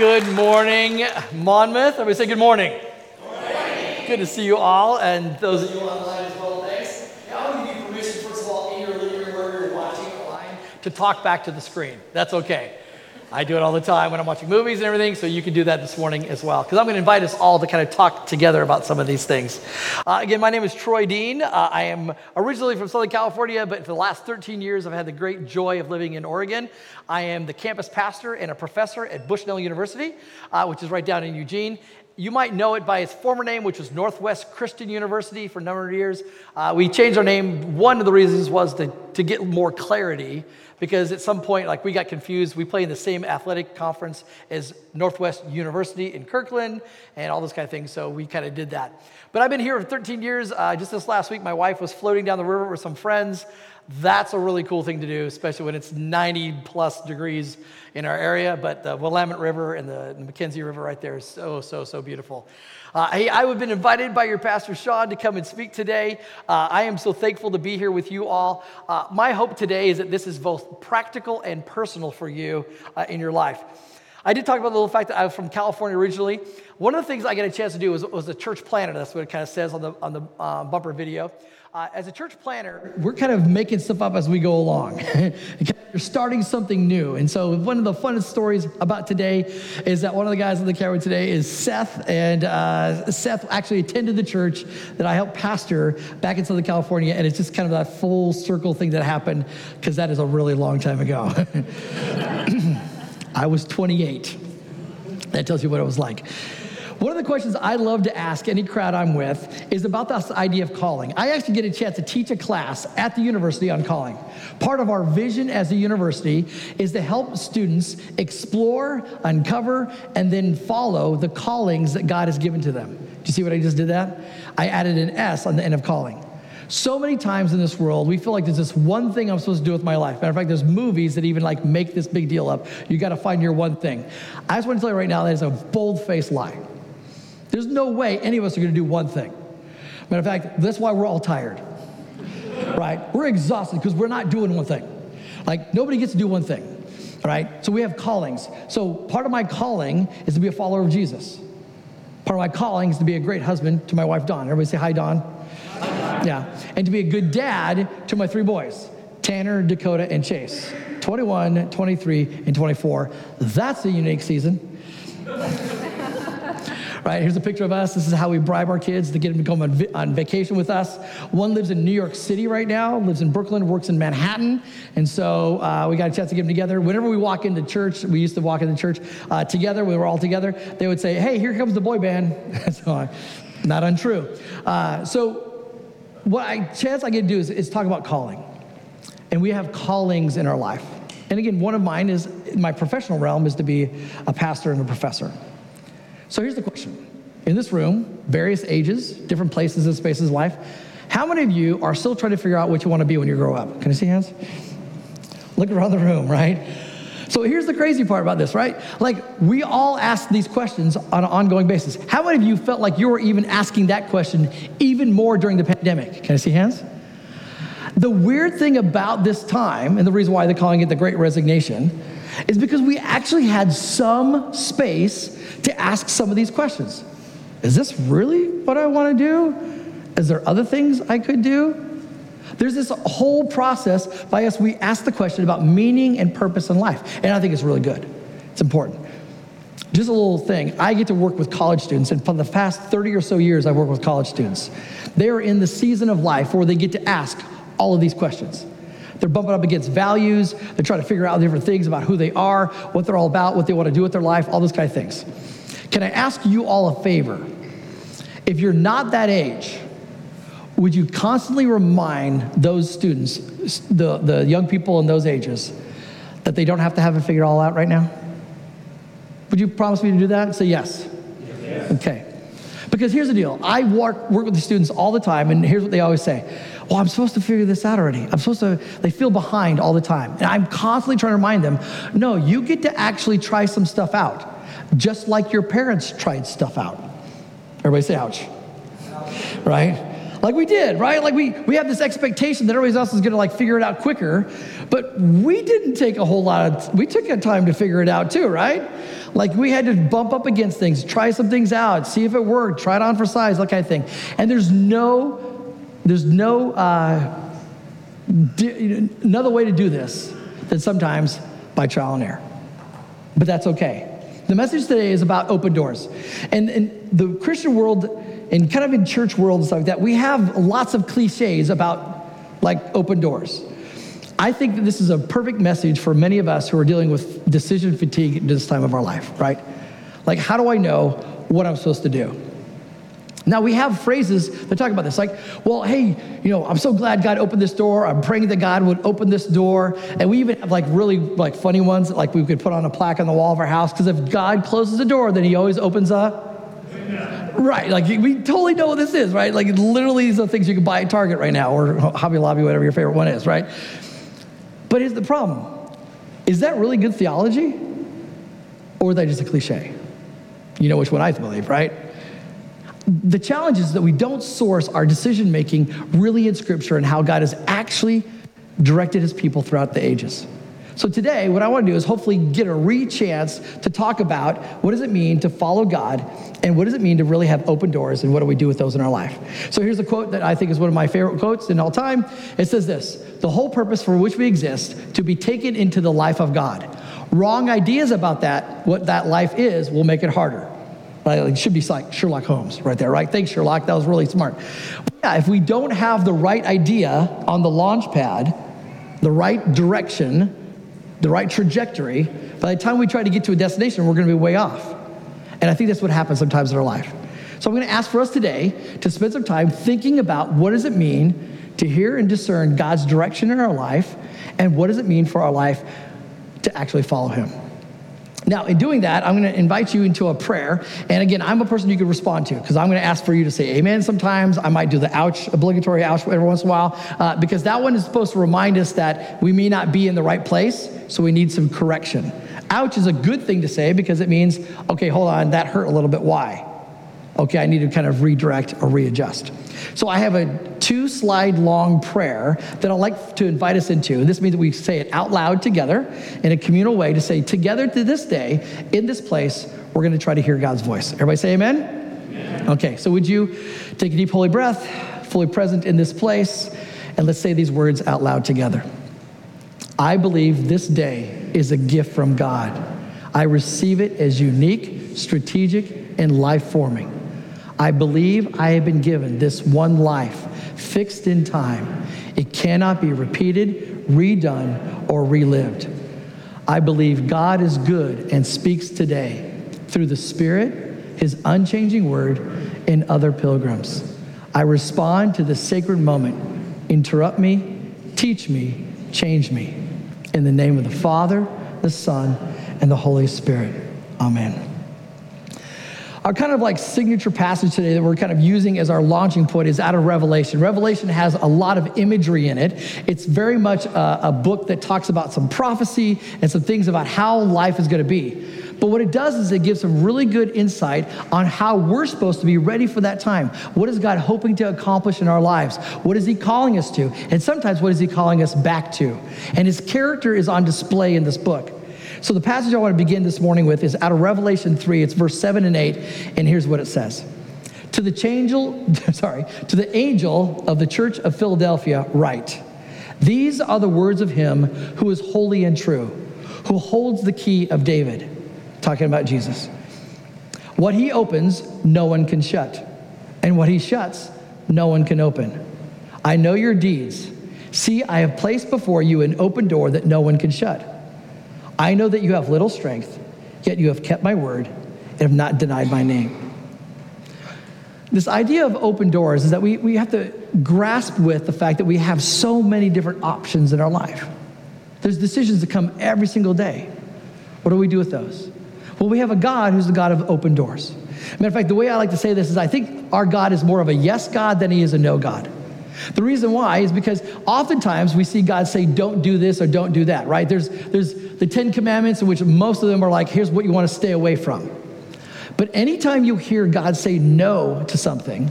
Good morning, Monmouth. Everybody say good morning. Good to see you all, and those of you online as well. Thanks. Now, I want to give you permission, first of all, in your living room you're watching online, to talk back to the screen. That's okay. I do it all the time when I'm watching movies and everything, so you can do that this morning as well. Because I'm going to invite us all to kind of talk together about some of these things. Uh, again, my name is Troy Dean. Uh, I am originally from Southern California, but for the last 13 years, I've had the great joy of living in Oregon. I am the campus pastor and a professor at Bushnell University, uh, which is right down in Eugene. You might know it by its former name, which was Northwest Christian University for a number of years. Uh, we changed our name. One of the reasons was to, to get more clarity because at some point, like we got confused. We play in the same athletic conference as Northwest University in Kirkland and all those kind of things. So we kind of did that. But I've been here for 13 years. Uh, just this last week, my wife was floating down the river with some friends. That's a really cool thing to do, especially when it's 90 plus degrees in our area. But the Willamette River and the McKenzie River right there is so, so, so beautiful. Uh, hey, I have been invited by your pastor Sean to come and speak today. Uh, I am so thankful to be here with you all. Uh, my hope today is that this is both practical and personal for you uh, in your life. I did talk about the little fact that I was from California originally. One of the things I got a chance to do was, was a church planter. That's what it kind of says on the, on the uh, bumper video. Uh, as a church planter, we're kind of making stuff up as we go along. You're starting something new. And so, one of the funnest stories about today is that one of the guys on the camera today is Seth. And uh, Seth actually attended the church that I helped pastor back in Southern California. And it's just kind of that full circle thing that happened because that is a really long time ago. I was 28. That tells you what it was like. One of the questions I love to ask any crowd I'm with is about this idea of calling. I actually get a chance to teach a class at the university on calling. Part of our vision as a university is to help students explore, uncover, and then follow the callings that God has given to them. Do you see what I just did that? I added an S on the end of calling. So many times in this world, we feel like there's this one thing I'm supposed to do with my life. Matter of fact, there's movies that even like make this big deal up. You got to find your one thing. I just want to tell you right now that is a bold faced lie. There's no way any of us are going to do one thing. Matter of fact, that's why we're all tired, right? We're exhausted because we're not doing one thing. Like, nobody gets to do one thing, right? So we have callings. So part of my calling is to be a follower of Jesus. Part of my calling is to be a great husband to my wife, Dawn. Everybody say hi, Dawn. Yeah. And to be a good dad to my three boys, Tanner, Dakota, and Chase. 21, 23, and 24. That's a unique season right? Here's a picture of us. This is how we bribe our kids to get them to come on, on vacation with us. One lives in New York City right now, lives in Brooklyn, works in Manhattan. And so uh, we got a chance to get them together. Whenever we walk into church, we used to walk into church uh, together, we were all together, they would say, hey, here comes the boy band. so, not untrue. Uh, so what I chance I get to do is, is talk about calling. And we have callings in our life. And again, one of mine is my professional realm is to be a pastor and a professor. So here's the question. In this room, various ages, different places and spaces of life, how many of you are still trying to figure out what you want to be when you grow up? Can I see hands? Look around the room, right? So here's the crazy part about this, right? Like, we all ask these questions on an ongoing basis. How many of you felt like you were even asking that question even more during the pandemic? Can I see hands? The weird thing about this time, and the reason why they're calling it the Great Resignation, is because we actually had some space to ask some of these questions. Is this really what I want to do? Is there other things I could do? There's this whole process by us, we ask the question about meaning and purpose in life. And I think it's really good. It's important. Just a little thing. I get to work with college students, and for the past 30 or so years, I've worked with college students. They are in the season of life where they get to ask all of these questions. They're bumping up against values. They're trying to figure out different things about who they are, what they're all about, what they want to do with their life, all those kind of things. Can I ask you all a favor? If you're not that age, would you constantly remind those students, the, the young people in those ages, that they don't have to have it figured all out right now? Would you promise me to do that? Say yes. yes. Okay. Because here's the deal I work, work with the students all the time, and here's what they always say well, I'm supposed to figure this out already. I'm supposed to, they feel behind all the time. And I'm constantly trying to remind them no, you get to actually try some stuff out, just like your parents tried stuff out. Everybody say ouch. ouch. Right? Like we did, right? Like we, we have this expectation that everybody else is going to like figure it out quicker. But we didn't take a whole lot of, we took a time to figure it out too, right? Like we had to bump up against things, try some things out, see if it worked, try it on for size, that kind of thing. And there's no, there's no, uh, di- another way to do this than sometimes by trial and error. But that's okay. The message today is about open doors. And and the Christian world and kind of in church world and stuff like that, we have lots of cliches about like open doors. I think that this is a perfect message for many of us who are dealing with decision fatigue at this time of our life, right? Like, how do I know what I'm supposed to do? Now, we have phrases that talk about this, like, well, hey, you know, I'm so glad God opened this door. I'm praying that God would open this door. And we even have like really like funny ones, that, like we could put on a plaque on the wall of our house, because if God closes a door, then he always opens a. Right, like we totally know what this is, right? Like literally these are things you can buy at Target right now or Hobby Lobby, whatever your favorite one is, right? But here's the problem. Is that really good theology? Or is that just a cliche? You know which one I believe, right? the challenge is that we don't source our decision making really in Scripture and how God has actually directed his people throughout the ages. So today, what I want to do is hopefully get a re chance to talk about what does it mean to follow God and what does it mean to really have open doors and what do we do with those in our life. So here's a quote that I think is one of my favorite quotes in all time. It says this The whole purpose for which we exist, to be taken into the life of God. Wrong ideas about that, what that life is, will make it harder. It should be like Sherlock Holmes right there, right? Thanks, Sherlock. That was really smart. Yeah, if we don't have the right idea on the launch pad, the right direction, the right trajectory, by the time we try to get to a destination, we're going to be way off. And I think that's what happens sometimes in our life. So I'm going to ask for us today to spend some time thinking about what does it mean to hear and discern God's direction in our life, and what does it mean for our life to actually follow Him. Now, in doing that, I'm going to invite you into a prayer. And again, I'm a person you can respond to because I'm going to ask for you to say amen sometimes. I might do the ouch, obligatory ouch every once in a while uh, because that one is supposed to remind us that we may not be in the right place, so we need some correction. Ouch is a good thing to say because it means, okay, hold on, that hurt a little bit. Why? Okay, I need to kind of redirect or readjust. So I have a two slide long prayer that I'd like to invite us into. And This means that we say it out loud together in a communal way to say, together to this day, in this place, we're going to try to hear God's voice. Everybody say amen? amen? Okay, so would you take a deep, holy breath, fully present in this place, and let's say these words out loud together. I believe this day is a gift from God. I receive it as unique, strategic, and life forming. I believe I have been given this one life, fixed in time. It cannot be repeated, redone, or relived. I believe God is good and speaks today through the Spirit, His unchanging word, and other pilgrims. I respond to the sacred moment. Interrupt me, teach me, change me. In the name of the Father, the Son, and the Holy Spirit. Amen. Our kind of like signature passage today that we're kind of using as our launching point is out of Revelation. Revelation has a lot of imagery in it. It's very much a, a book that talks about some prophecy and some things about how life is going to be. But what it does is it gives some really good insight on how we're supposed to be ready for that time. What is God hoping to accomplish in our lives? What is He calling us to? And sometimes what is He calling us back to? And His character is on display in this book. So the passage I want to begin this morning with is out of Revelation 3. It's verse 7 and 8, and here's what it says. To the angel, sorry, to the angel of the church of Philadelphia, write: These are the words of him who is holy and true, who holds the key of David. Talking about Jesus. What he opens, no one can shut. And what he shuts, no one can open. I know your deeds. See, I have placed before you an open door that no one can shut. I know that you have little strength, yet you have kept my word and have not denied my name. This idea of open doors is that we, we have to grasp with the fact that we have so many different options in our life. There's decisions that come every single day. What do we do with those? Well, we have a God who's the God of open doors. Matter of fact, the way I like to say this is I think our God is more of a yes God than he is a no God. The reason why is because oftentimes we see God say, don't do this or don't do that, right? There's, there's the Ten Commandments in which most of them are like, here's what you want to stay away from. But anytime you hear God say no to something,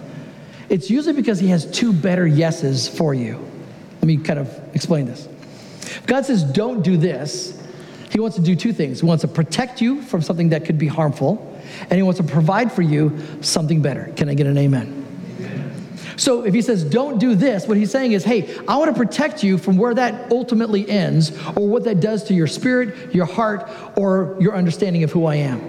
it's usually because He has two better yeses for you. Let me kind of explain this. If God says, don't do this, He wants to do two things. He wants to protect you from something that could be harmful, and He wants to provide for you something better. Can I get an amen? So if he says, don't do this, what he's saying is, hey, I want to protect you from where that ultimately ends or what that does to your spirit, your heart, or your understanding of who I am.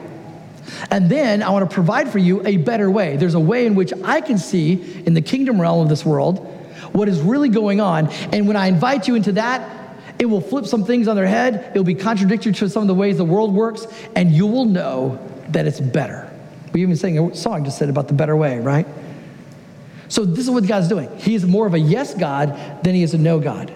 And then I want to provide for you a better way. There's a way in which I can see in the kingdom realm of this world what is really going on. And when I invite you into that, it will flip some things on their head. It will be contradictory to some of the ways the world works, and you will know that it's better. We even sang a song just said about the better way, right? So this is what God's doing. He is more of a yes God than he is a no God.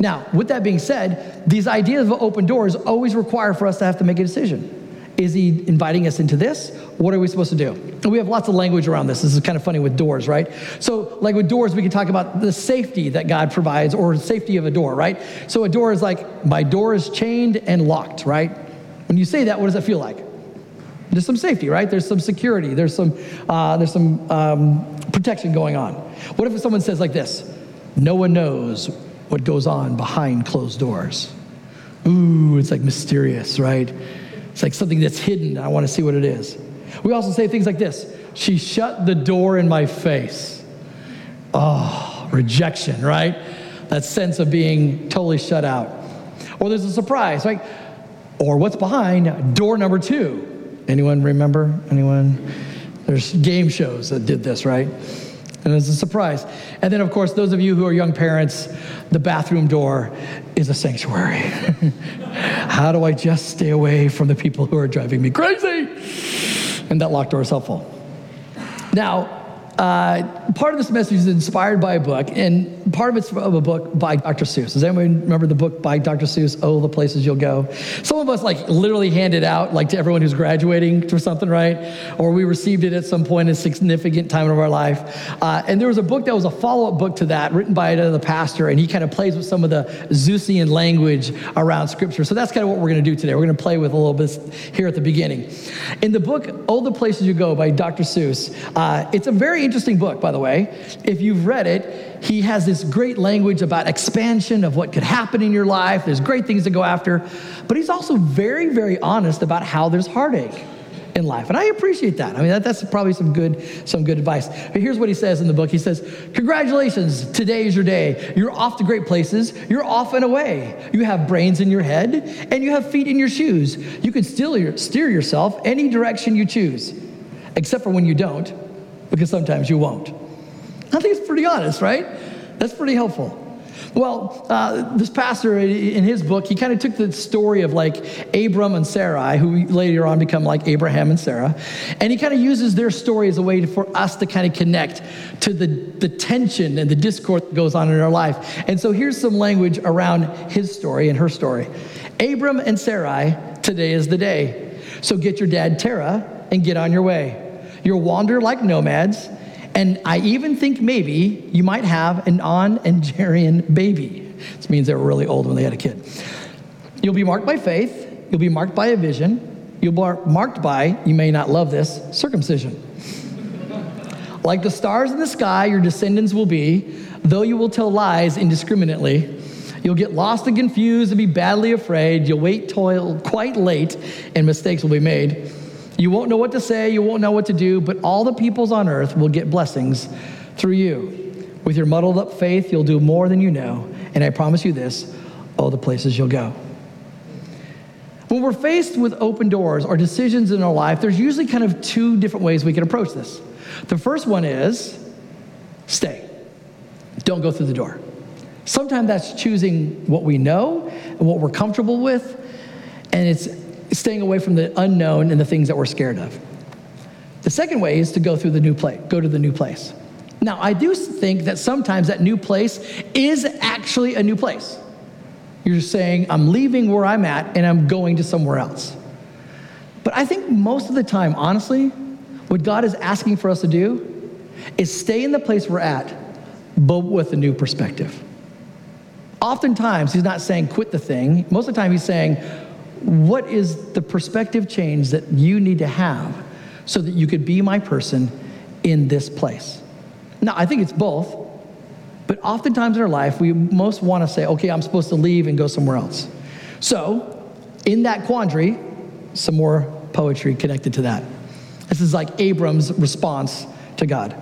Now, with that being said, these ideas of open doors always require for us to have to make a decision. Is he inviting us into this? What are we supposed to do? And we have lots of language around this. This is kind of funny with doors, right? So, like with doors, we can talk about the safety that God provides or safety of a door, right? So, a door is like, my door is chained and locked, right? When you say that, what does that feel like? There's some safety, right? There's some security. There's some, uh, there's some um, protection going on. What if someone says like this? No one knows what goes on behind closed doors. Ooh, it's like mysterious, right? It's like something that's hidden. I want to see what it is. We also say things like this She shut the door in my face. Oh, rejection, right? That sense of being totally shut out. Or there's a surprise, right? Or what's behind door number two? Anyone remember? Anyone? There's game shows that did this, right? And it's a surprise. And then, of course, those of you who are young parents, the bathroom door is a sanctuary. How do I just stay away from the people who are driving me crazy? And that locked door is helpful. Now, uh, part of this message is inspired by a book, and part of it's of a book by Dr. Seuss. Does anyone remember the book by Dr. Seuss, Oh, the Places You'll Go? Some of us like literally hand it out like to everyone who's graduating or something, right? Or we received it at some point in a significant time of our life. Uh, and there was a book that was a follow-up book to that written by another pastor, and he kind of plays with some of the Seussian language around Scripture. So that's kind of what we're going to do today. We're going to play with a little bit here at the beginning. In the book, Oh, the Places You Go by Dr. Seuss, uh, it's a very interesting book, by the way. If you've read it, he has this great language about expansion of what could happen in your life. There's great things to go after, but he's also very, very honest about how there's heartache in life. And I appreciate that. I mean, that, that's probably some good, some good advice. But here's what he says in the book. He says, congratulations, today is your day. You're off to great places. You're off and away. You have brains in your head and you have feet in your shoes. You can still steer yourself any direction you choose, except for when you don't because sometimes you won't. I think it's pretty honest, right? That's pretty helpful. Well, uh, this pastor in his book, he kind of took the story of like Abram and Sarai, who later on become like Abraham and Sarah, and he kind of uses their story as a way to, for us to kind of connect to the, the tension and the discord that goes on in our life. And so here's some language around his story and her story. Abram and Sarai, today is the day. So get your dad Terah and get on your way. You'll wander like nomads, and I even think maybe you might have an Anangarian baby. This means they were really old when they had a kid. You'll be marked by faith, you'll be marked by a vision, you'll be marked by, you may not love this, circumcision. like the stars in the sky, your descendants will be, though you will tell lies indiscriminately. You'll get lost and confused and be badly afraid. You'll wait toil quite late, and mistakes will be made. You won't know what to say, you won't know what to do, but all the peoples on earth will get blessings through you. With your muddled up faith, you'll do more than you know. And I promise you this all the places you'll go. When we're faced with open doors or decisions in our life, there's usually kind of two different ways we can approach this. The first one is stay, don't go through the door. Sometimes that's choosing what we know and what we're comfortable with, and it's staying away from the unknown and the things that we're scared of. The second way is to go through the new place, go to the new place. Now, I do think that sometimes that new place is actually a new place. You're saying, I'm leaving where I'm at and I'm going to somewhere else. But I think most of the time, honestly, what God is asking for us to do is stay in the place we're at, but with a new perspective. Oftentimes, He's not saying quit the thing. Most of the time, He's saying, what is the perspective change that you need to have so that you could be my person in this place? Now, I think it's both, but oftentimes in our life, we most want to say, okay, I'm supposed to leave and go somewhere else. So, in that quandary, some more poetry connected to that. This is like Abram's response to God.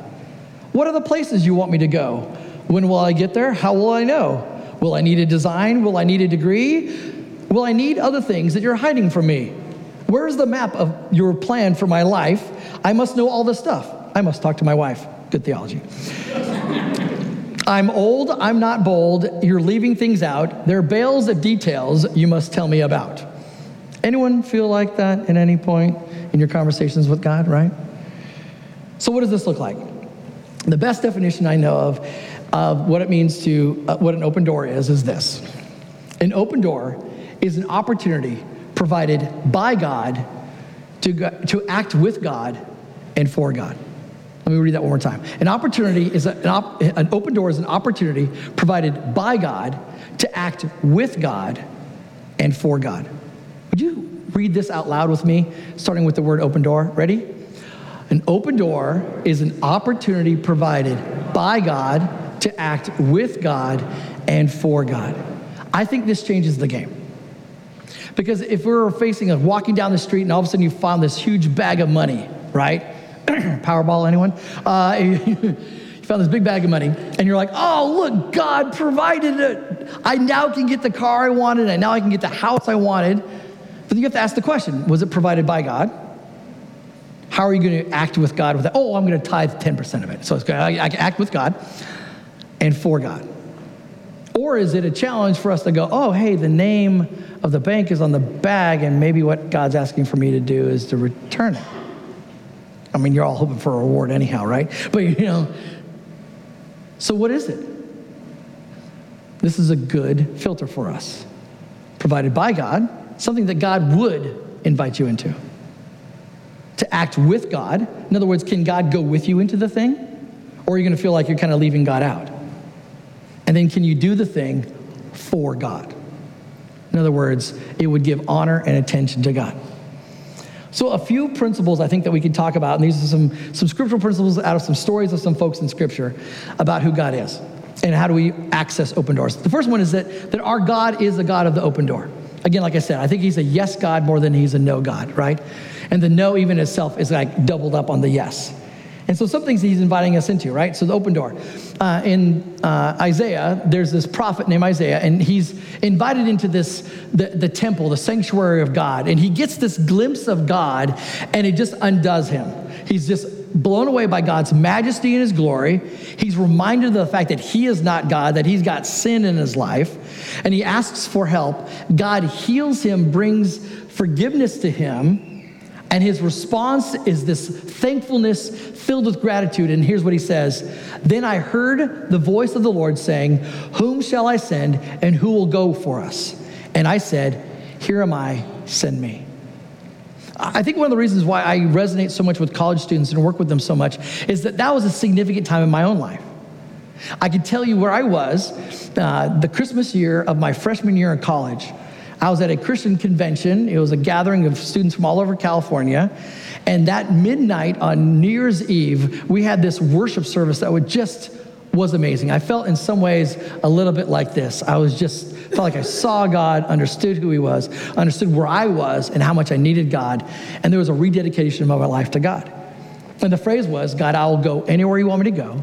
What are the places you want me to go? When will I get there? How will I know? Will I need a design? Will I need a degree? Will I need other things that you're hiding from me? Where's the map of your plan for my life? I must know all this stuff. I must talk to my wife. Good theology. I'm old, I'm not bold, you're leaving things out. There are bales of details you must tell me about. Anyone feel like that at any point in your conversations with God, right? So, what does this look like? The best definition I know of of what it means to, uh, what an open door is, is this an open door is an opportunity provided by God to, to act with God and for God. Let me read that one more time. An opportunity is a, an, op, an open door is an opportunity provided by God to act with God and for God. Would you read this out loud with me, starting with the word open door? Ready? An open door is an opportunity provided by God to act with God and for God. I think this changes the game. Because if we we're facing a walking down the street and all of a sudden you found this huge bag of money, right? Powerball, anyone? Uh, you found this big bag of money, and you're like, oh, look, God provided it. I now can get the car I wanted, and now I can get the house I wanted. But you have to ask the question was it provided by God? How are you going to act with God with that? Oh, I'm going to tithe 10% of it. So it's good. I, I can act with God and for God. Or is it a challenge for us to go, oh, hey, the name of the bank is on the bag, and maybe what God's asking for me to do is to return it? I mean, you're all hoping for a reward anyhow, right? But you know, so what is it? This is a good filter for us, provided by God, something that God would invite you into. To act with God. In other words, can God go with you into the thing? Or are you going to feel like you're kind of leaving God out? And then can you do the thing for God? In other words, it would give honor and attention to God. So, a few principles I think that we can talk about, and these are some, some scriptural principles out of some stories of some folks in Scripture about who God is and how do we access open doors. The first one is that, that our God is the God of the open door. Again, like I said, I think he's a yes God more than he's a no God, right? And the no, even itself, is like doubled up on the yes. And so, some things he's inviting us into, right? So, the open door. Uh, in uh, Isaiah, there's this prophet named Isaiah, and he's invited into this, the, the temple, the sanctuary of God. And he gets this glimpse of God, and it just undoes him. He's just blown away by God's majesty and his glory. He's reminded of the fact that he is not God, that he's got sin in his life, and he asks for help. God heals him, brings forgiveness to him. And his response is this thankfulness filled with gratitude. And here's what he says Then I heard the voice of the Lord saying, Whom shall I send, and who will go for us? And I said, Here am I, send me. I think one of the reasons why I resonate so much with college students and work with them so much is that that was a significant time in my own life. I can tell you where I was uh, the Christmas year of my freshman year in college. I was at a Christian convention. It was a gathering of students from all over California. And that midnight on New Year's Eve, we had this worship service that would just was amazing. I felt in some ways a little bit like this. I was just felt like I saw God, understood who He was, understood where I was and how much I needed God, and there was a rededication of my life to God. And the phrase was, God, I'll go anywhere you want me to go.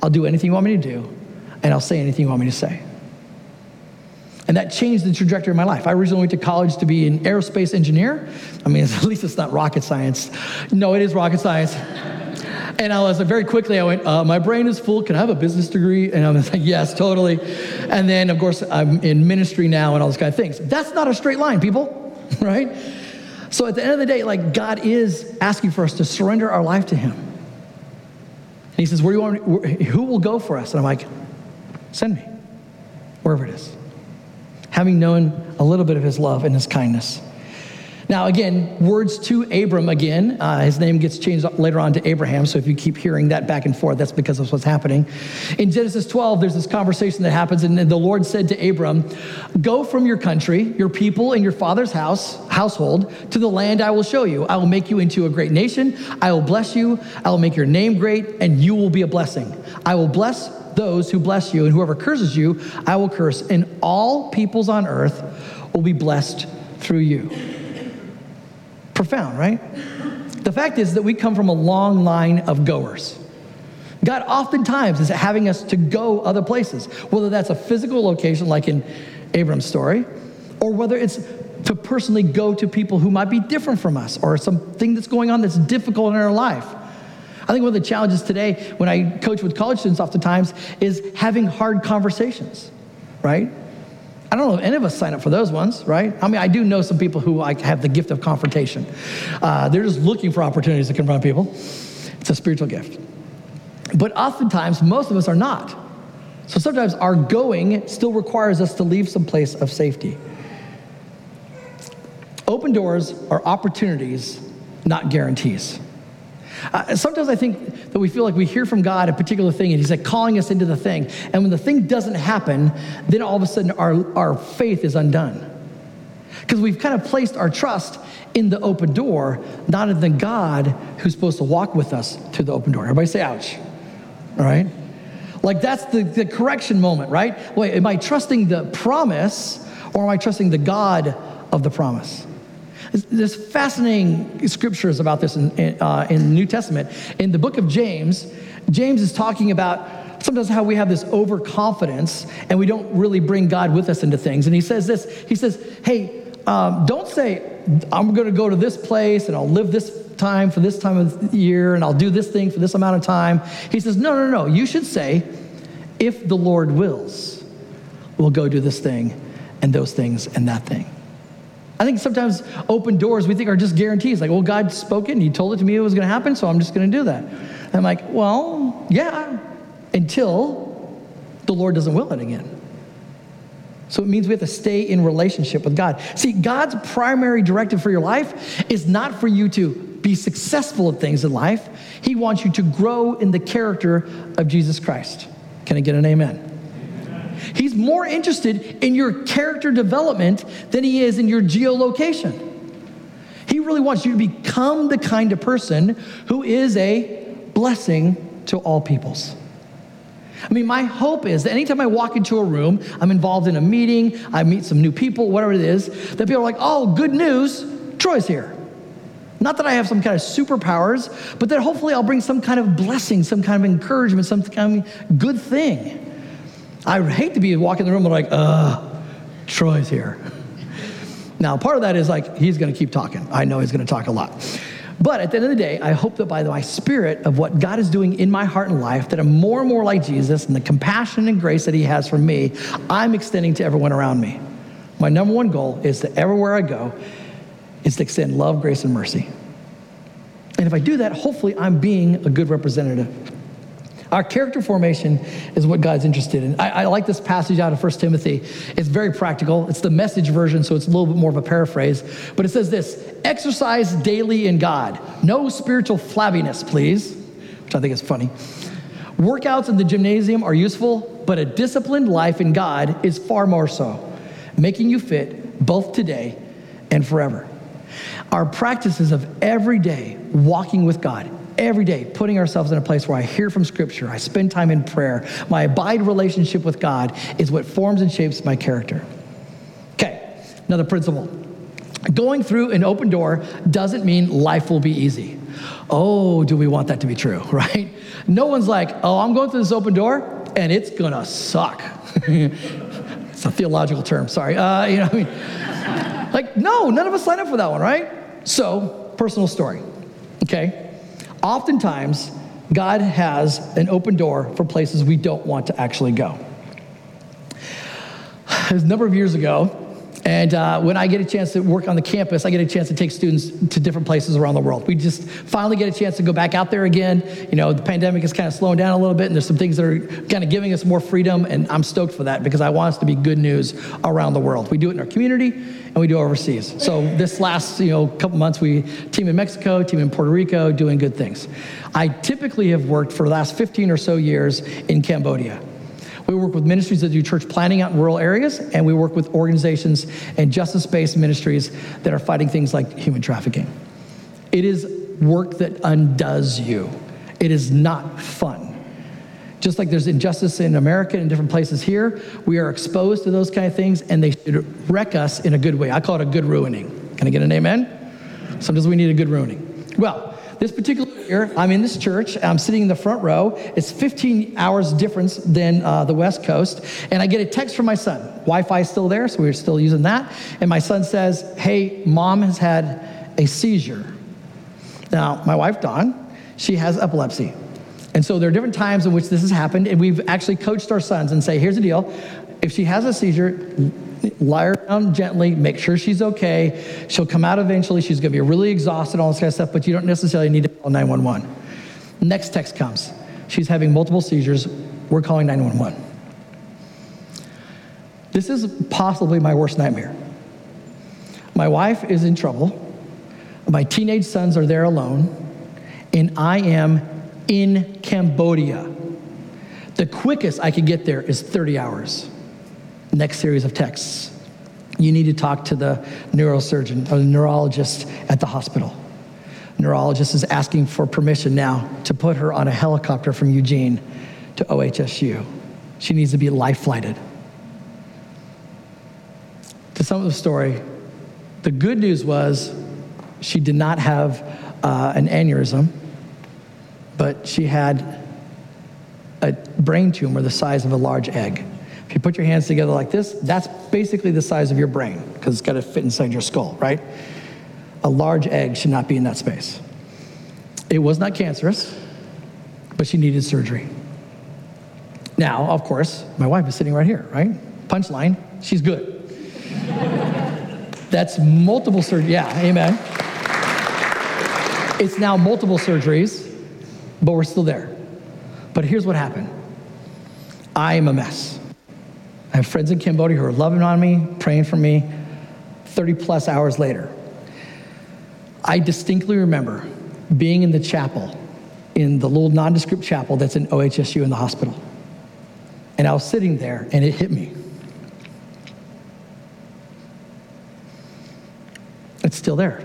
I'll do anything you want me to do, and I'll say anything you want me to say. And that changed the trajectory of my life. I originally went to college to be an aerospace engineer. I mean, at least it's not rocket science. No, it is rocket science. And I was like, very quickly, I went, uh, my brain is full. Can I have a business degree? And I was like, yes, totally. And then, of course, I'm in ministry now and all those kind of things. That's not a straight line, people, right? So at the end of the day, like God is asking for us to surrender our life to Him. And He says, where do you want me, who will go for us? And I'm like, send me, wherever it is having known a little bit of his love and his kindness. Now, again, words to Abram again. Uh, his name gets changed later on to Abraham. So if you keep hearing that back and forth, that's because of what's happening. In Genesis 12, there's this conversation that happens, and the Lord said to Abram, Go from your country, your people, and your father's house, household, to the land I will show you. I will make you into a great nation. I will bless you. I will make your name great, and you will be a blessing. I will bless those who bless you, and whoever curses you, I will curse. And all peoples on earth will be blessed through you. Profound, right? The fact is that we come from a long line of goers. God oftentimes is having us to go other places, whether that's a physical location like in Abram's story, or whether it's to personally go to people who might be different from us or something that's going on that's difficult in our life. I think one of the challenges today when I coach with college students oftentimes is having hard conversations, right? I don't know if any of us sign up for those ones, right? I mean, I do know some people who like have the gift of confrontation. Uh, they're just looking for opportunities to confront people. It's a spiritual gift. But oftentimes, most of us are not. So sometimes our going still requires us to leave some place of safety. Open doors are opportunities, not guarantees. Uh, sometimes I think that we feel like we hear from God a particular thing and He's like calling us into the thing. And when the thing doesn't happen, then all of a sudden our, our faith is undone. Because we've kind of placed our trust in the open door, not in the God who's supposed to walk with us through the open door. Everybody say, ouch. All right? Like that's the, the correction moment, right? Wait, am I trusting the promise or am I trusting the God of the promise? There's fascinating scriptures about this in, in, uh, in the New Testament. In the book of James, James is talking about sometimes how we have this overconfidence and we don't really bring God with us into things. And he says this He says, Hey, um, don't say, I'm going to go to this place and I'll live this time for this time of year and I'll do this thing for this amount of time. He says, No, no, no. You should say, If the Lord wills, we'll go do this thing and those things and that thing. I think sometimes open doors we think are just guarantees. Like, well, God spoke it and He told it to me it was going to happen, so I'm just going to do that. And I'm like, well, yeah, until the Lord doesn't will it again. So it means we have to stay in relationship with God. See, God's primary directive for your life is not for you to be successful at things in life. He wants you to grow in the character of Jesus Christ. Can I get an amen? He's more interested in your character development than he is in your geolocation. He really wants you to become the kind of person who is a blessing to all peoples. I mean, my hope is that anytime I walk into a room, I'm involved in a meeting, I meet some new people, whatever it is, that people are like, oh, good news, Troy's here. Not that I have some kind of superpowers, but that hopefully I'll bring some kind of blessing, some kind of encouragement, some kind of good thing. I hate to be walking in the room and like, uh, Troy's here. Now, part of that is like, he's going to keep talking. I know he's going to talk a lot. But at the end of the day, I hope that by my spirit of what God is doing in my heart and life, that I'm more and more like Jesus and the compassion and grace that he has for me, I'm extending to everyone around me. My number one goal is that everywhere I go, is to extend love, grace, and mercy. And if I do that, hopefully I'm being a good representative our character formation is what God's interested in. I, I, like this passage out of 1 Timothy. It's very practical. It's the message version, so it's a little bit more of a paraphrase. But it says this exercise daily in God. No spiritual flabbiness, please, which I think is funny. Workouts in the gymnasium are useful, but a disciplined life in God is far more so, making you fit both today and forever. Our practices of every day walking with God every day putting ourselves in a place where I hear from Scripture, I spend time in prayer. My abide relationship with God is what forms and shapes my character. Okay, another principle. Going through an open door doesn't mean life will be easy. Oh, do we want that to be true, right? No one's like, oh, I'm going through this open door and it's gonna suck. it's a theological term, sorry. Uh, you know, what I mean, like, no, none of us sign up for that one, right? So, personal story, okay? Oftentimes, God has an open door for places we don't want to actually go. A number of years ago, And uh, when I get a chance to work on the campus, I get a chance to take students to different places around the world. We just finally get a chance to go back out there again. You know, the pandemic is kind of slowing down a little bit, and there's some things that are kind of giving us more freedom, and I'm stoked for that because I want us to be good news around the world. We do it in our community, and we do overseas. So this last, you know, couple months, we team in Mexico, team in Puerto Rico, doing good things. I typically have worked for the last 15 or so years in Cambodia. We work with ministries that do church planting out in rural areas, and we work with organizations and justice based ministries that are fighting things like human trafficking. It is work that undoes you, it is not fun. Just like there's injustice in America and different places here, we are exposed to those kind of things, and they should wreck us in a good way. I call it a good ruining. Can I get an amen? Sometimes we need a good ruining. Well, this particular year, I'm in this church. I'm sitting in the front row. It's 15 hours difference than uh, the West Coast. And I get a text from my son. Wi Fi is still there, so we're still using that. And my son says, Hey, mom has had a seizure. Now, my wife, Dawn, she has epilepsy. And so there are different times in which this has happened. And we've actually coached our sons and say, Here's the deal. If she has a seizure, lie her down gently, make sure she's okay. She'll come out eventually. She's going to be really exhausted, all this kind of stuff, but you don't necessarily need to call 911. Next text comes. She's having multiple seizures. We're calling 911. This is possibly my worst nightmare. My wife is in trouble. My teenage sons are there alone, and I am in Cambodia. The quickest I could get there is 30 hours. Next series of texts. You need to talk to the neurosurgeon or the neurologist at the hospital. Neurologist is asking for permission now to put her on a helicopter from Eugene to OHSU. She needs to be life flighted. To sum up the story, the good news was she did not have uh, an aneurysm, but she had a brain tumor the size of a large egg. If you put your hands together like this, that's basically the size of your brain because it's got to fit inside your skull, right? A large egg should not be in that space. It was not cancerous, but she needed surgery. Now, of course, my wife is sitting right here, right? Punchline, she's good. That's multiple surgeries. Yeah, amen. It's now multiple surgeries, but we're still there. But here's what happened I am a mess. I have friends in Cambodia who are loving on me, praying for me 30 plus hours later. I distinctly remember being in the chapel, in the little nondescript chapel that's in OHSU in the hospital. And I was sitting there and it hit me. It's still there.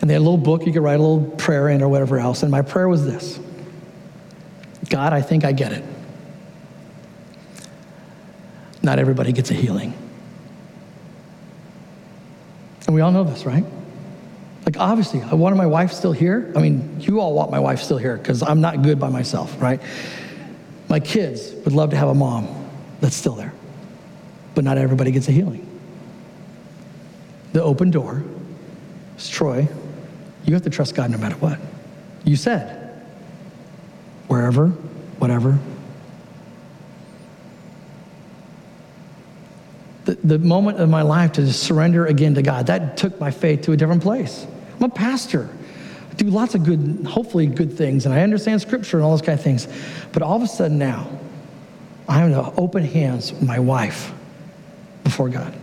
And they had a little book you could write a little prayer in or whatever else. And my prayer was this God, I think I get it. Not everybody gets a healing. And we all know this, right? Like, obviously, I wanted my wife still here. I mean, you all want my wife still here because I'm not good by myself, right? My kids would love to have a mom that's still there. But not everybody gets a healing. The open door is Troy. You have to trust God no matter what. You said, wherever, whatever, the, the moment of my life to surrender again to God, that took my faith to a different place. I'm a pastor. I do lots of good, hopefully good things, and I understand scripture and all those kind of things. But all of a sudden now, I am to open hands with my wife before God.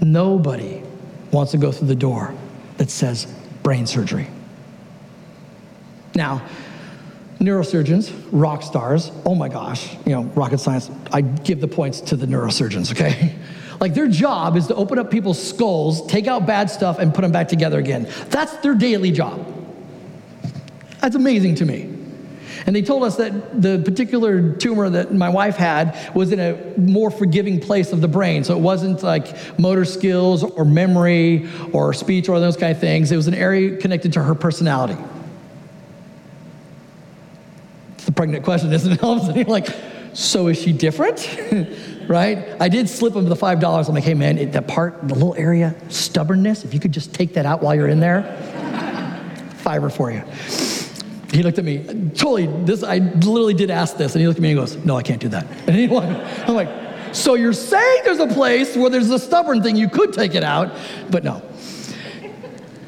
Nobody wants to go through the door that says brain surgery. Now, neurosurgeons, rock stars, oh my gosh, you know, rocket science, I give the points to the neurosurgeons, okay? Like their job is to open up people's skulls, take out bad stuff, and put them back together again. That's their daily job. That's amazing to me. And they told us that the particular tumor that my wife had was in a more forgiving place of the brain. So it wasn't like motor skills or memory or speech or those kind of things. It was an area connected to her personality pregnant question, isn't it? All of a sudden, you're like, so is she different? right? I did slip him the five dollars. I'm like, hey man, it, that part, the little area, stubbornness. If you could just take that out while you're in there, fiver for you. he looked at me, totally, this, I literally did ask this, and he looked at me and goes, No, I can't do that. And he went, I'm like, So you're saying there's a place where there's a stubborn thing, you could take it out, but no.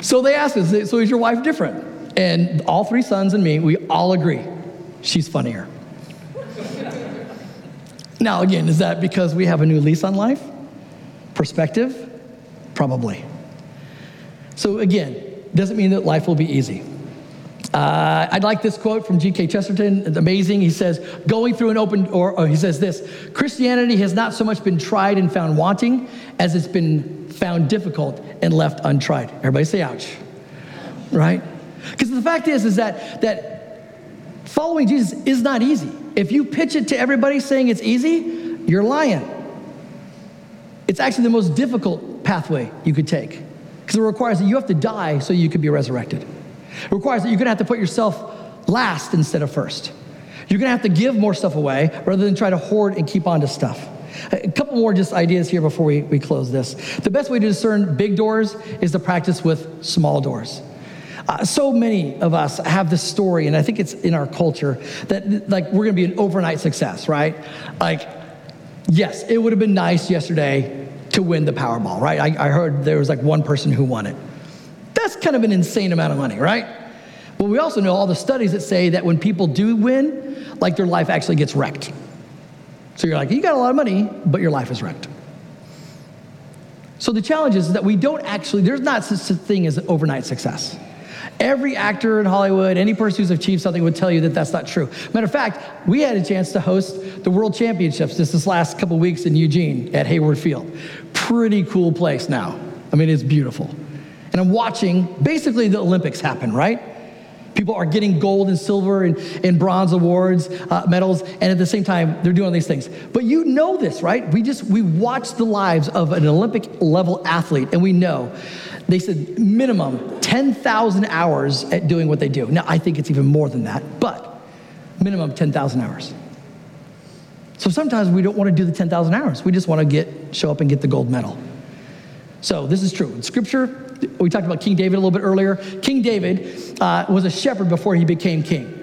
So they asked us, So is your wife different? And all three sons and me, we all agree, she's funnier. now, again, is that because we have a new lease on life? Perspective? Probably. So, again, doesn't mean that life will be easy. Uh, I like this quote from G.K. Chesterton. It's amazing. He says, going through an open, door, or, he says this Christianity has not so much been tried and found wanting as it's been found difficult and left untried. Everybody say ouch. Right? Because the fact is, is that, that following Jesus is not easy. If you pitch it to everybody saying it's easy, you're lying. It's actually the most difficult pathway you could take because it requires that you have to die so you could be resurrected. It requires that you're going to have to put yourself last instead of first. You're going to have to give more stuff away rather than try to hoard and keep on to stuff. A couple more just ideas here before we, we close this. The best way to discern big doors is to practice with small doors. Uh, so many of us have this story, and I think it's in our culture that like we're going to be an overnight success, right? Like, yes, it would have been nice yesterday to win the Powerball, right? I, I heard there was like one person who won it. That's kind of an insane amount of money, right? But we also know all the studies that say that when people do win, like their life actually gets wrecked. So you're like, you got a lot of money, but your life is wrecked. So the challenge is that we don't actually, there's not such a thing as overnight success. Every actor in Hollywood, any person who's achieved something would tell you that that's not true. Matter of fact, we had a chance to host the World Championships just this last couple weeks in Eugene at Hayward Field. Pretty cool place now. I mean, it's beautiful. And I'm watching basically the Olympics happen, right? People are getting gold and silver and, and bronze awards, uh, medals, and at the same time, they're doing these things. But you know this, right? We just, we watch the lives of an Olympic level athlete, and we know they said minimum 10,000 hours at doing what they do. Now, I think it's even more than that, but minimum 10,000 hours. So sometimes we don't want to do the 10,000 hours. We just want to get, show up and get the gold medal. So this is true. In scripture, we talked about King David a little bit earlier. King David uh, was a shepherd before he became king.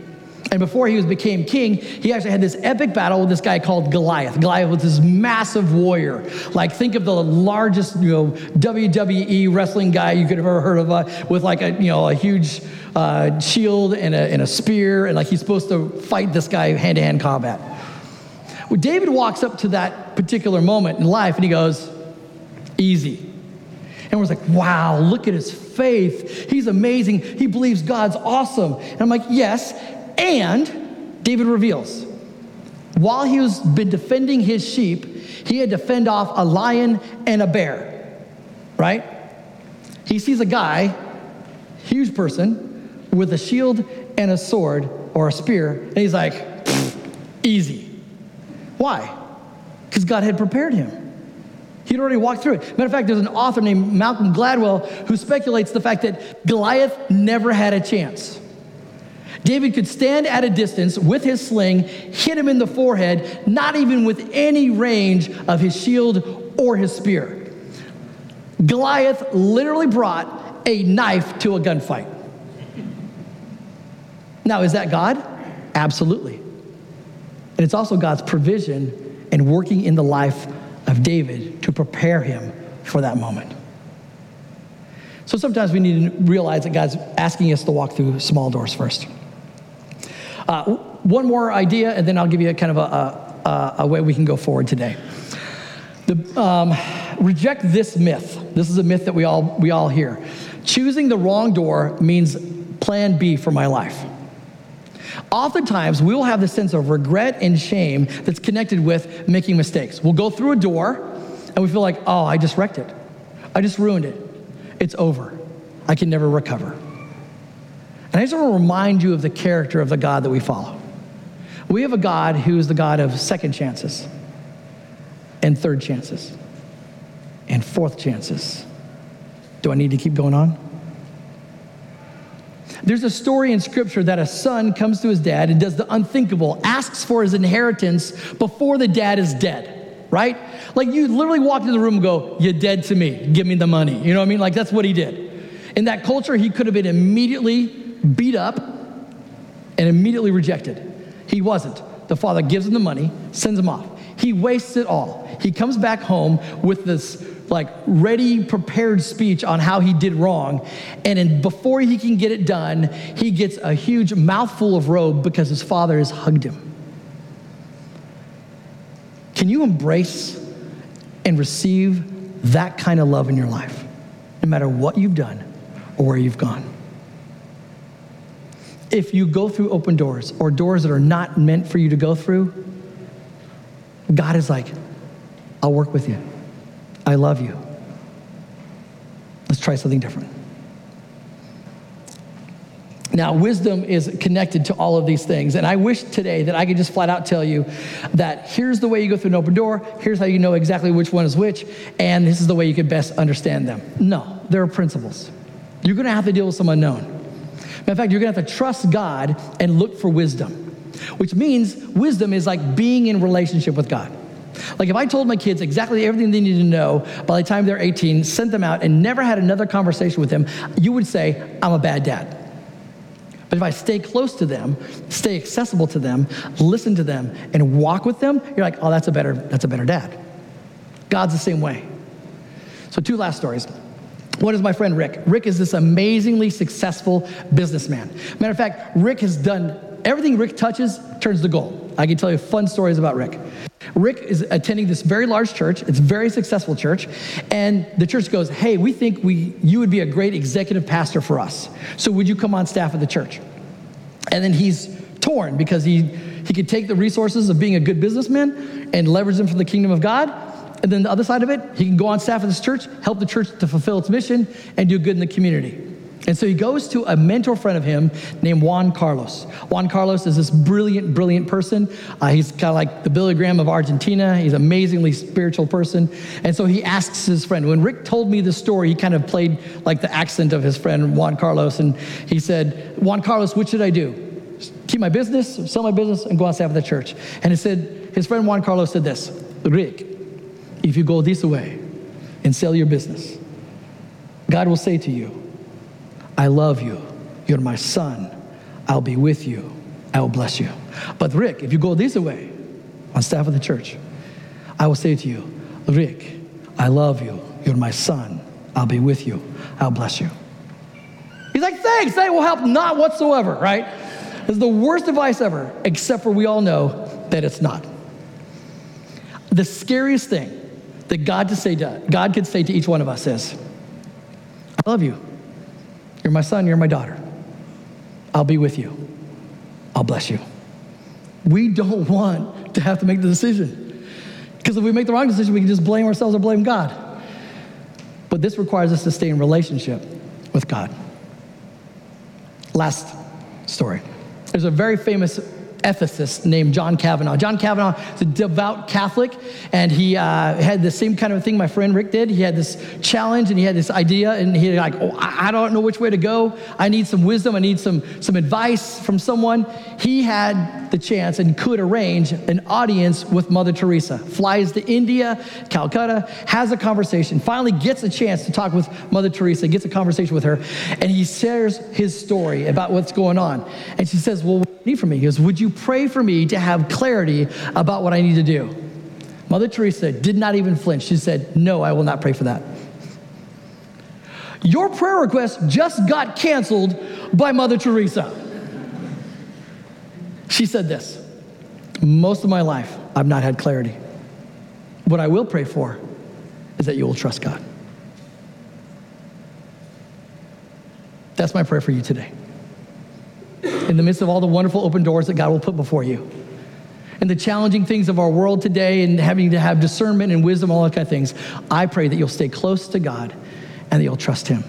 And before he was became king, he actually had this epic battle with this guy called Goliath. Goliath was this massive warrior. Like think of the largest, you know, WWE wrestling guy you could have ever heard of, uh, with like a, you know, a huge uh, shield and a, and a spear, and like he's supposed to fight this guy hand-to-hand combat. Well, David walks up to that particular moment in life, and he goes, "Easy." And we're like, wow, look at his faith. He's amazing. He believes God's awesome. And I'm like, yes. And David reveals, while he was been defending his sheep, he had to fend off a lion and a bear, right? He sees a guy, huge person, with a shield and a sword or a spear, and he's like, easy. Why? Because God had prepared him. He'd already walked through it. Matter of fact, there's an author named Malcolm Gladwell who speculates the fact that Goliath never had a chance. David could stand at a distance with his sling, hit him in the forehead, not even with any range of his shield or his spear. Goliath literally brought a knife to a gunfight. Now, is that God? Absolutely. And it's also God's provision and working in the life of David to prepare him for that moment. So sometimes we need to realize that God's asking us to walk through small doors first. Uh, one more idea, and then I'll give you a kind of a, a, a way we can go forward today. The, um, reject this myth. This is a myth that we all, we all hear. Choosing the wrong door means plan B for my life. Oftentimes, we will have this sense of regret and shame that's connected with making mistakes. We'll go through a door and we feel like, oh, I just wrecked it. I just ruined it. It's over. I can never recover. And I just want to remind you of the character of the God that we follow. We have a God who is the God of second chances, and third chances, and fourth chances. Do I need to keep going on? There's a story in scripture that a son comes to his dad and does the unthinkable, asks for his inheritance before the dad is dead, right? Like you literally walk into the room and go, You're dead to me, give me the money. You know what I mean? Like that's what he did. In that culture, he could have been immediately beat up and immediately rejected. He wasn't. The father gives him the money, sends him off. He wastes it all. He comes back home with this like ready prepared speech on how he did wrong and in, before he can get it done he gets a huge mouthful of robe because his father has hugged him can you embrace and receive that kind of love in your life no matter what you've done or where you've gone if you go through open doors or doors that are not meant for you to go through god is like i'll work with you I love you. Let's try something different. Now, wisdom is connected to all of these things. And I wish today that I could just flat out tell you that here's the way you go through an open door, here's how you know exactly which one is which, and this is the way you can best understand them. No, there are principles. You're gonna have to deal with some unknown. Of fact, you're gonna have to trust God and look for wisdom, which means wisdom is like being in relationship with God. Like if I told my kids exactly everything they need to know by the time they're 18, sent them out, and never had another conversation with them, you would say, I'm a bad dad. But if I stay close to them, stay accessible to them, listen to them, and walk with them, you're like, oh, that's a better, that's a better dad. God's the same way. So two last stories. One is my friend Rick. Rick is this amazingly successful businessman. Matter of fact, Rick has done everything Rick touches turns to gold. I can tell you fun stories about Rick. Rick is attending this very large church. It's a very successful church. And the church goes, Hey, we think we, you would be a great executive pastor for us. So would you come on staff at the church? And then he's torn because he, he could take the resources of being a good businessman and leverage them for the kingdom of God. And then the other side of it, he can go on staff at this church, help the church to fulfill its mission, and do good in the community. And so he goes to a mentor friend of him named Juan Carlos. Juan Carlos is this brilliant, brilliant person. Uh, he's kind of like the Billy Graham of Argentina. He's an amazingly spiritual person. And so he asks his friend, when Rick told me the story, he kind of played like the accent of his friend Juan Carlos. And he said, Juan Carlos, what should I do? Keep my business, sell my business, and go on staff at the church. And he said, his friend Juan Carlos said this Rick, if you go this way and sell your business, God will say to you, I love you. You're my son. I'll be with you. I will bless you. But Rick, if you go this way on staff of the church, I will say to you, Rick, I love you. You're my son. I'll be with you. I'll bless you. He's like, thanks. That will help not whatsoever, right? It's the worst advice ever, except for we all know that it's not. The scariest thing that God, to say to, God could say to each one of us is, I love you. You're my son, you're my daughter. I'll be with you. I'll bless you. We don't want to have to make the decision. Because if we make the wrong decision, we can just blame ourselves or blame God. But this requires us to stay in relationship with God. Last story. There's a very famous ethicist named John Kavanaugh. John Kavanaugh is a devout Catholic, and he uh, had the same kind of thing my friend Rick did. He had this challenge, and he had this idea, and he like, oh, I don't know which way to go. I need some wisdom. I need some some advice from someone. He had the chance and could arrange an audience with Mother Teresa. Flies to India, Calcutta, has a conversation. Finally, gets a chance to talk with Mother Teresa. Gets a conversation with her, and he shares his story about what's going on. And she says, "Well, what do you need from me?" He goes, "Would you pray for me to have clarity about what I need to do?" Mother Teresa did not even flinch. She said, No, I will not pray for that. Your prayer request just got canceled by Mother Teresa. She said this Most of my life, I've not had clarity. What I will pray for is that you will trust God. That's my prayer for you today. In the midst of all the wonderful open doors that God will put before you, and the challenging things of our world today, and having to have discernment and wisdom, all that kind of things, I pray that you'll stay close to God and that you'll trust Him.